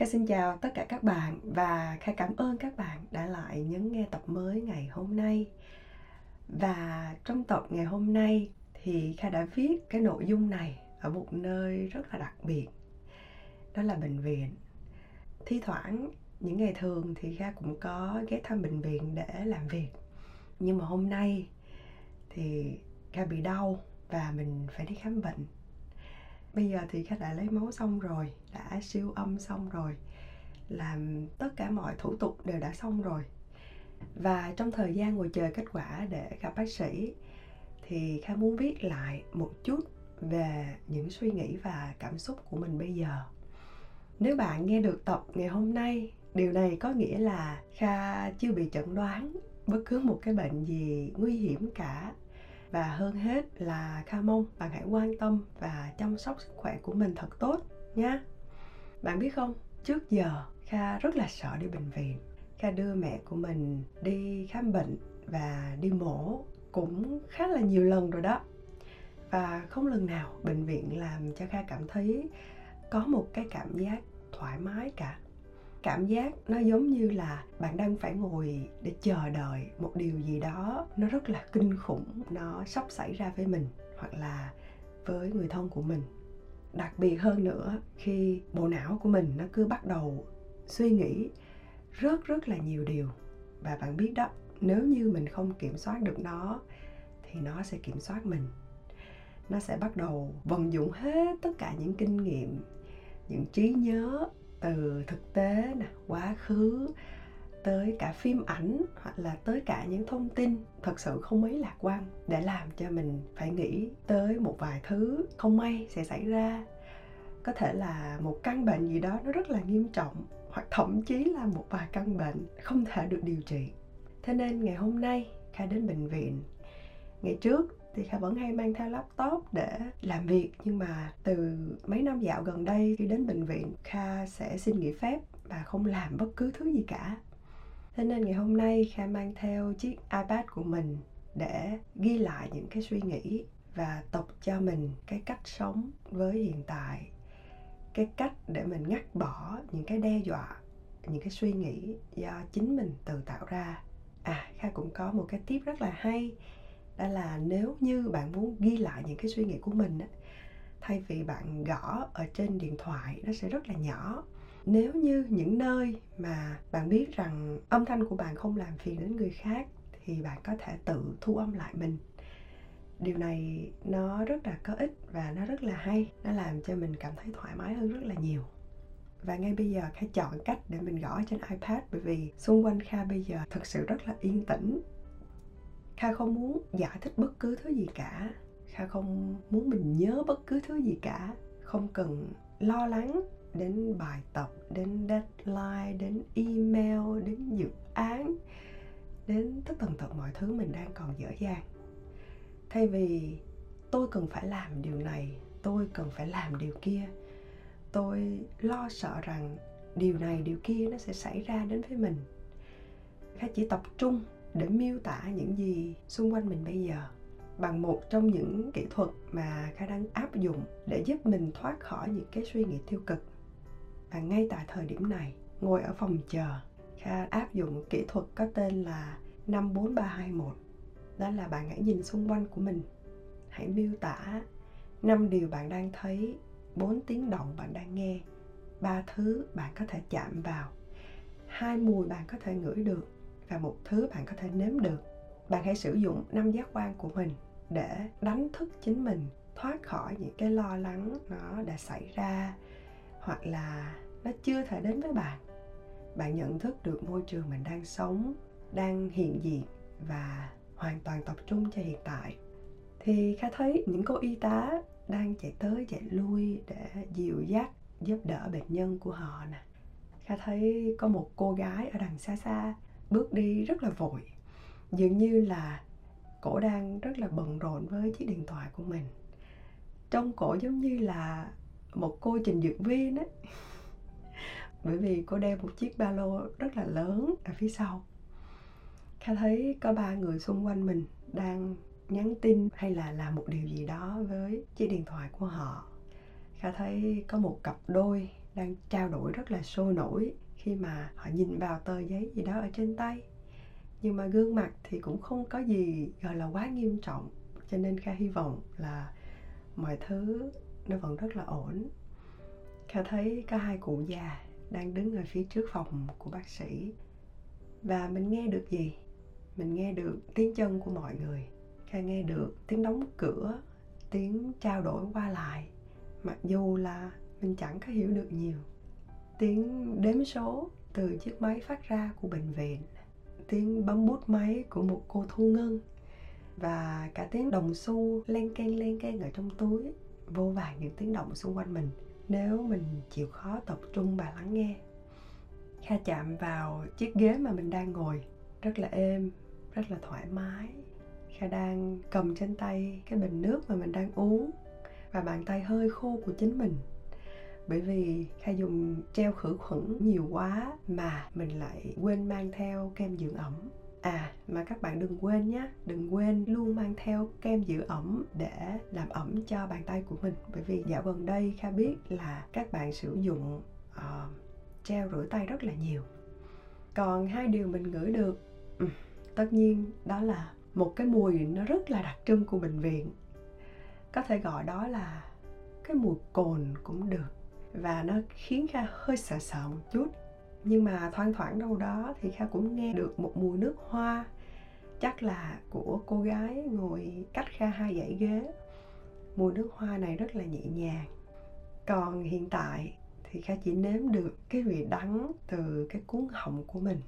Kha xin chào tất cả các bạn và Kha cảm ơn các bạn đã lại nhấn nghe tập mới ngày hôm nay. Và trong tập ngày hôm nay thì Kha đã viết cái nội dung này ở một nơi rất là đặc biệt. Đó là bệnh viện. Thi thoảng, những ngày thường thì Kha cũng có ghé thăm bệnh viện để làm việc. Nhưng mà hôm nay thì Kha bị đau và mình phải đi khám bệnh bây giờ thì khách đã lấy máu xong rồi, đã siêu âm xong rồi, làm tất cả mọi thủ tục đều đã xong rồi. Và trong thời gian ngồi chờ kết quả để gặp bác sĩ, thì kha muốn viết lại một chút về những suy nghĩ và cảm xúc của mình bây giờ. Nếu bạn nghe được tập ngày hôm nay, điều này có nghĩa là kha chưa bị chẩn đoán bất cứ một cái bệnh gì nguy hiểm cả và hơn hết là Kha mong bạn hãy quan tâm và chăm sóc sức khỏe của mình thật tốt nhé. Bạn biết không, trước giờ Kha rất là sợ đi bệnh viện. Kha đưa mẹ của mình đi khám bệnh và đi mổ cũng khá là nhiều lần rồi đó. Và không lần nào bệnh viện làm cho Kha cảm thấy có một cái cảm giác thoải mái cả cảm giác nó giống như là bạn đang phải ngồi để chờ đợi một điều gì đó. Nó rất là kinh khủng, nó sắp xảy ra với mình hoặc là với người thân của mình. Đặc biệt hơn nữa, khi bộ não của mình nó cứ bắt đầu suy nghĩ rất rất là nhiều điều. Và bạn biết đó, nếu như mình không kiểm soát được nó, thì nó sẽ kiểm soát mình. Nó sẽ bắt đầu vận dụng hết tất cả những kinh nghiệm, những trí nhớ từ thực tế nè, quá khứ, tới cả phim ảnh hoặc là tới cả những thông tin thật sự không mấy lạc quan để làm cho mình phải nghĩ tới một vài thứ không may sẽ xảy ra. Có thể là một căn bệnh gì đó nó rất là nghiêm trọng hoặc thậm chí là một vài căn bệnh không thể được điều trị. Thế nên ngày hôm nay kha đến bệnh viện. Ngày trước thì kha vẫn hay mang theo laptop để làm việc. Nhưng mà từ mấy năm dạo gần đây, khi đến bệnh viện, kha sẽ xin nghỉ phép và không làm bất cứ thứ gì cả. Thế nên ngày hôm nay, kha mang theo chiếc ipad của mình để ghi lại những cái suy nghĩ và tập cho mình cái cách sống với hiện tại. Cái cách để mình ngắt bỏ những cái đe dọa, những cái suy nghĩ do chính mình tự tạo ra. À kha cũng có một cái tip rất là hay đó là nếu như bạn muốn ghi lại những cái suy nghĩ của mình á, thay vì bạn gõ ở trên điện thoại, nó sẽ rất là nhỏ. Nếu như những nơi mà bạn biết rằng âm thanh của bạn không làm phiền đến người khác, thì bạn có thể tự thu âm lại mình. Điều này nó rất là có ích và nó rất là hay, nó làm cho mình cảm thấy thoải mái hơn rất là nhiều. Và ngay bây giờ kha chọn cách để mình gõ trên ipad, bởi vì xung quanh kha bây giờ thực sự rất là yên tĩnh kha không muốn giải thích bất cứ thứ gì cả. Kha không muốn mình nhớ bất cứ thứ gì cả. Không cần lo lắng đến bài tập, đến deadline, đến email, đến dự án, đến tất tần tật mọi thứ mình đang còn dở dang. Thay vì tôi cần phải làm điều này, tôi cần phải làm điều kia, tôi lo sợ rằng điều này, điều kia nó sẽ xảy ra đến với mình. Kha chỉ tập trung để miêu tả những gì xung quanh mình bây giờ bằng một trong những kỹ thuật mà kha đang áp dụng để giúp mình thoát khỏi những cái suy nghĩ tiêu cực. Và ngay tại thời điểm này, ngồi ở phòng chờ kha áp dụng kỹ thuật có tên là 54321 đó là bạn hãy nhìn xung quanh của mình. Hãy miêu tả năm điều bạn đang thấy, bốn tiếng động bạn đang nghe, ba thứ bạn có thể chạm vào, hai mùi bạn có thể ngửi được và một thứ bạn có thể nếm được. Bạn hãy sử dụng năm giác quan của mình để đánh thức chính mình, thoát khỏi những cái lo lắng nó đã xảy ra, hoặc là nó chưa thể đến với bạn. Bạn nhận thức được môi trường mình đang sống, đang hiện diện và hoàn toàn tập trung cho hiện tại. Thì kha thấy những cô y tá đang chạy tới chạy lui để dịu dắt, giúp đỡ bệnh nhân của họ nè. Kha thấy có một cô gái ở đằng xa xa bước đi rất là vội. Dường như là cổ đang rất là bận rộn với chiếc điện thoại của mình. Trong cổ giống như là một cô trình dược viên ấy. Bởi vì cô đeo một chiếc ba lô rất là lớn ở phía sau. Kha thấy có ba người xung quanh mình đang nhắn tin hay là làm một điều gì đó với chiếc điện thoại của họ. Kha thấy có một cặp đôi đang trao đổi rất là sôi nổi khi mà họ nhìn vào tờ giấy gì đó ở trên tay. Nhưng mà gương mặt thì cũng không có gì, gọi là, quá nghiêm trọng, cho nên kha hy vọng là mọi thứ nó vẫn rất là ổn. Kha thấy có hai cụ già đang đứng ở phía trước phòng của bác sĩ. Và mình nghe được gì? Mình nghe được tiếng chân của mọi người. Kha nghe được tiếng đóng cửa, tiếng trao đổi qua lại. Mặc dù là mình chẳng có hiểu được nhiều tiếng đếm số từ chiếc máy phát ra của bệnh viện, tiếng bấm bút máy của một cô thu ngân, và cả tiếng đồng xu len keng len keng ở trong túi, vô vàng những tiếng động xung quanh mình. Nếu mình chịu khó tập trung và lắng nghe, kha chạm vào chiếc ghế mà mình đang ngồi, rất là êm, rất là thoải mái. Kha đang cầm trên tay cái bình nước mà mình đang uống, và bàn tay hơi khô của chính mình bởi vì kha dùng treo khử khuẩn nhiều quá mà mình lại quên mang theo kem dưỡng ẩm. À mà các bạn đừng quên nhé đừng quên luôn mang theo kem giữ ẩm để làm ẩm cho bàn tay của mình. Bởi vì dạo gần đây kha biết là các bạn sử dụng uh, treo rửa tay rất là nhiều. Còn hai điều mình ngửi được ừ, tất nhiên đó là một cái mùi nó rất là đặc trưng của bệnh viện. Có thể gọi đó là cái mùi cồn cũng được và nó khiến kha hơi sợ sợ một chút. Nhưng mà thoang thoảng đâu đó thì kha cũng nghe được một mùi nước hoa, chắc là của cô gái ngồi cách kha hai dãy ghế. Mùi nước hoa này rất là nhẹ nhàng. Còn hiện tại thì kha chỉ nếm được cái vị đắng từ cái cuốn họng của mình.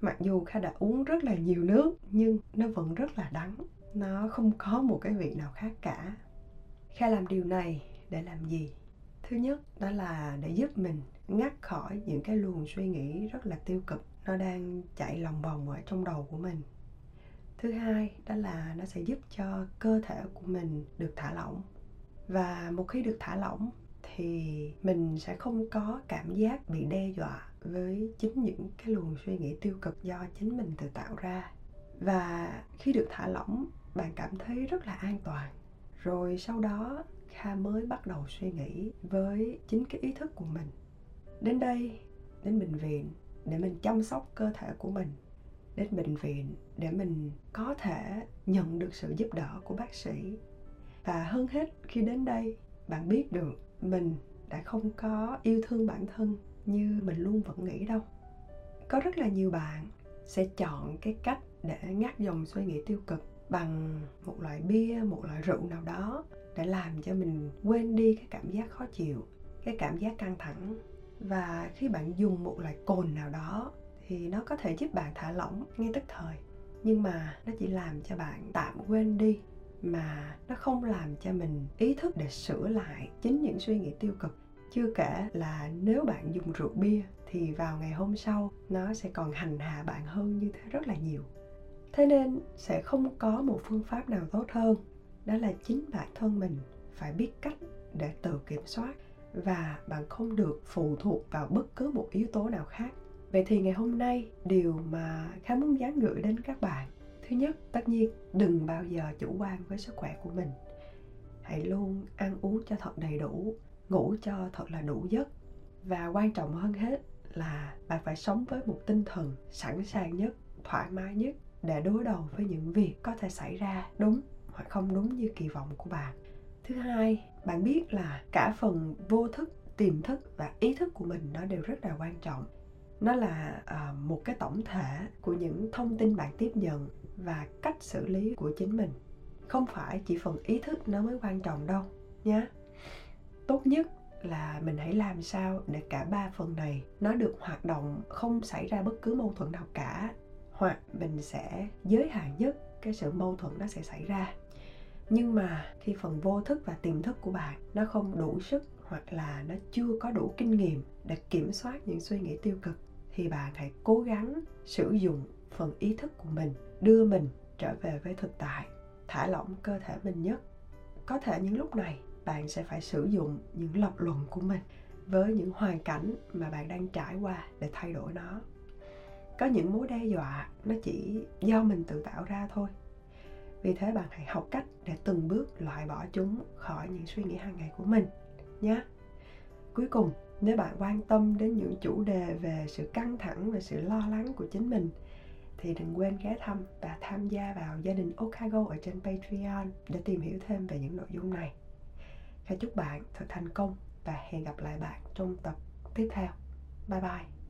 Mặc dù kha đã uống rất là nhiều nước, nhưng nó vẫn rất là đắng. Nó không có một cái vị nào khác cả. Kha làm điều này để làm gì? Thứ nhất, đó là để giúp mình ngắt khỏi những cái luồng suy nghĩ rất là tiêu cực. Nó đang chạy lòng vòng ở trong đầu của mình. Thứ hai, đó là nó sẽ giúp cho cơ thể của mình được thả lỏng. Và một khi được thả lỏng, thì mình sẽ không có cảm giác bị đe dọa với chính những cái luồng suy nghĩ tiêu cực do chính mình tự tạo ra. Và khi được thả lỏng, bạn cảm thấy rất là an toàn rồi sau đó, kha mới bắt đầu suy nghĩ với chính cái ý thức của mình. Đến đây, đến bệnh viện để mình chăm sóc cơ thể của mình. Đến bệnh viện để mình có thể nhận được sự giúp đỡ của bác sĩ. Và hơn hết, khi đến đây, bạn biết được mình đã không có yêu thương bản thân như mình luôn vẫn nghĩ đâu. Có rất là nhiều bạn sẽ chọn cái cách để ngắt dòng suy nghĩ tiêu cực bằng một loại bia, một loại rượu nào đó để làm cho mình quên đi cái cảm giác khó chịu, cái cảm giác căng thẳng. Và khi bạn dùng một loại cồn nào đó thì nó có thể giúp bạn thả lỏng ngay tức thời. Nhưng mà nó chỉ làm cho bạn tạm quên đi, mà nó không làm cho mình ý thức để sửa lại chính những suy nghĩ tiêu cực. Chưa kể là nếu bạn dùng rượu bia thì vào ngày hôm sau, nó sẽ còn hành hạ bạn hơn như thế rất là nhiều thế nên sẽ không có một phương pháp nào tốt hơn. Đó là chính bản thân mình phải biết cách để tự kiểm soát. Và bạn không được phụ thuộc vào bất cứ một yếu tố nào khác. Vậy thì ngày hôm nay, điều mà khá muốn dán gửi đến các bạn. Thứ nhất, tất nhiên, đừng bao giờ chủ quan với sức khỏe của mình. Hãy luôn ăn uống cho thật đầy đủ, ngủ cho thật là đủ giấc. Và quan trọng hơn hết là bạn phải sống với một tinh thần sẵn sàng nhất, thoải mái nhất để đối đầu với những việc có thể xảy ra đúng hoặc không đúng như kỳ vọng của bạn. Thứ hai, bạn biết là cả phần vô thức, tiềm thức và ý thức của mình nó đều rất là quan trọng. Nó là à, một cái tổng thể của những thông tin bạn tiếp nhận và cách xử lý của chính mình. Không phải chỉ phần ý thức nó mới quan trọng đâu nhé tốt nhất là mình hãy làm sao để cả ba phần này nó được hoạt động, không xảy ra bất cứ mâu thuẫn nào cả hoặc mình sẽ giới hạn nhất cái sự mâu thuẫn nó sẽ xảy ra. Nhưng mà khi phần vô thức và tiềm thức của bạn nó không đủ sức hoặc là nó chưa có đủ kinh nghiệm để kiểm soát những suy nghĩ tiêu cực, thì bạn hãy cố gắng sử dụng phần ý thức của mình, đưa mình trở về với thực tại, thả lỏng cơ thể mình nhất. Có thể những lúc này, bạn sẽ phải sử dụng những lập luận của mình với những hoàn cảnh mà bạn đang trải qua để thay đổi nó có những mối đe dọa, nó chỉ do mình tự tạo ra thôi vì thế bạn hãy học cách để từng bước loại bỏ chúng khỏi những suy nghĩ hàng ngày của mình nhé cuối cùng, nếu bạn quan tâm đến những chủ đề về sự căng thẳng và sự lo lắng của chính mình, thì đừng quên ghé thăm và tham gia vào gia đình Okago ở trên Patreon để tìm hiểu thêm về những nội dung này. Kha chúc bạn thật thành công và hẹn gặp lại bạn trong tập tiếp theo. Bye bye.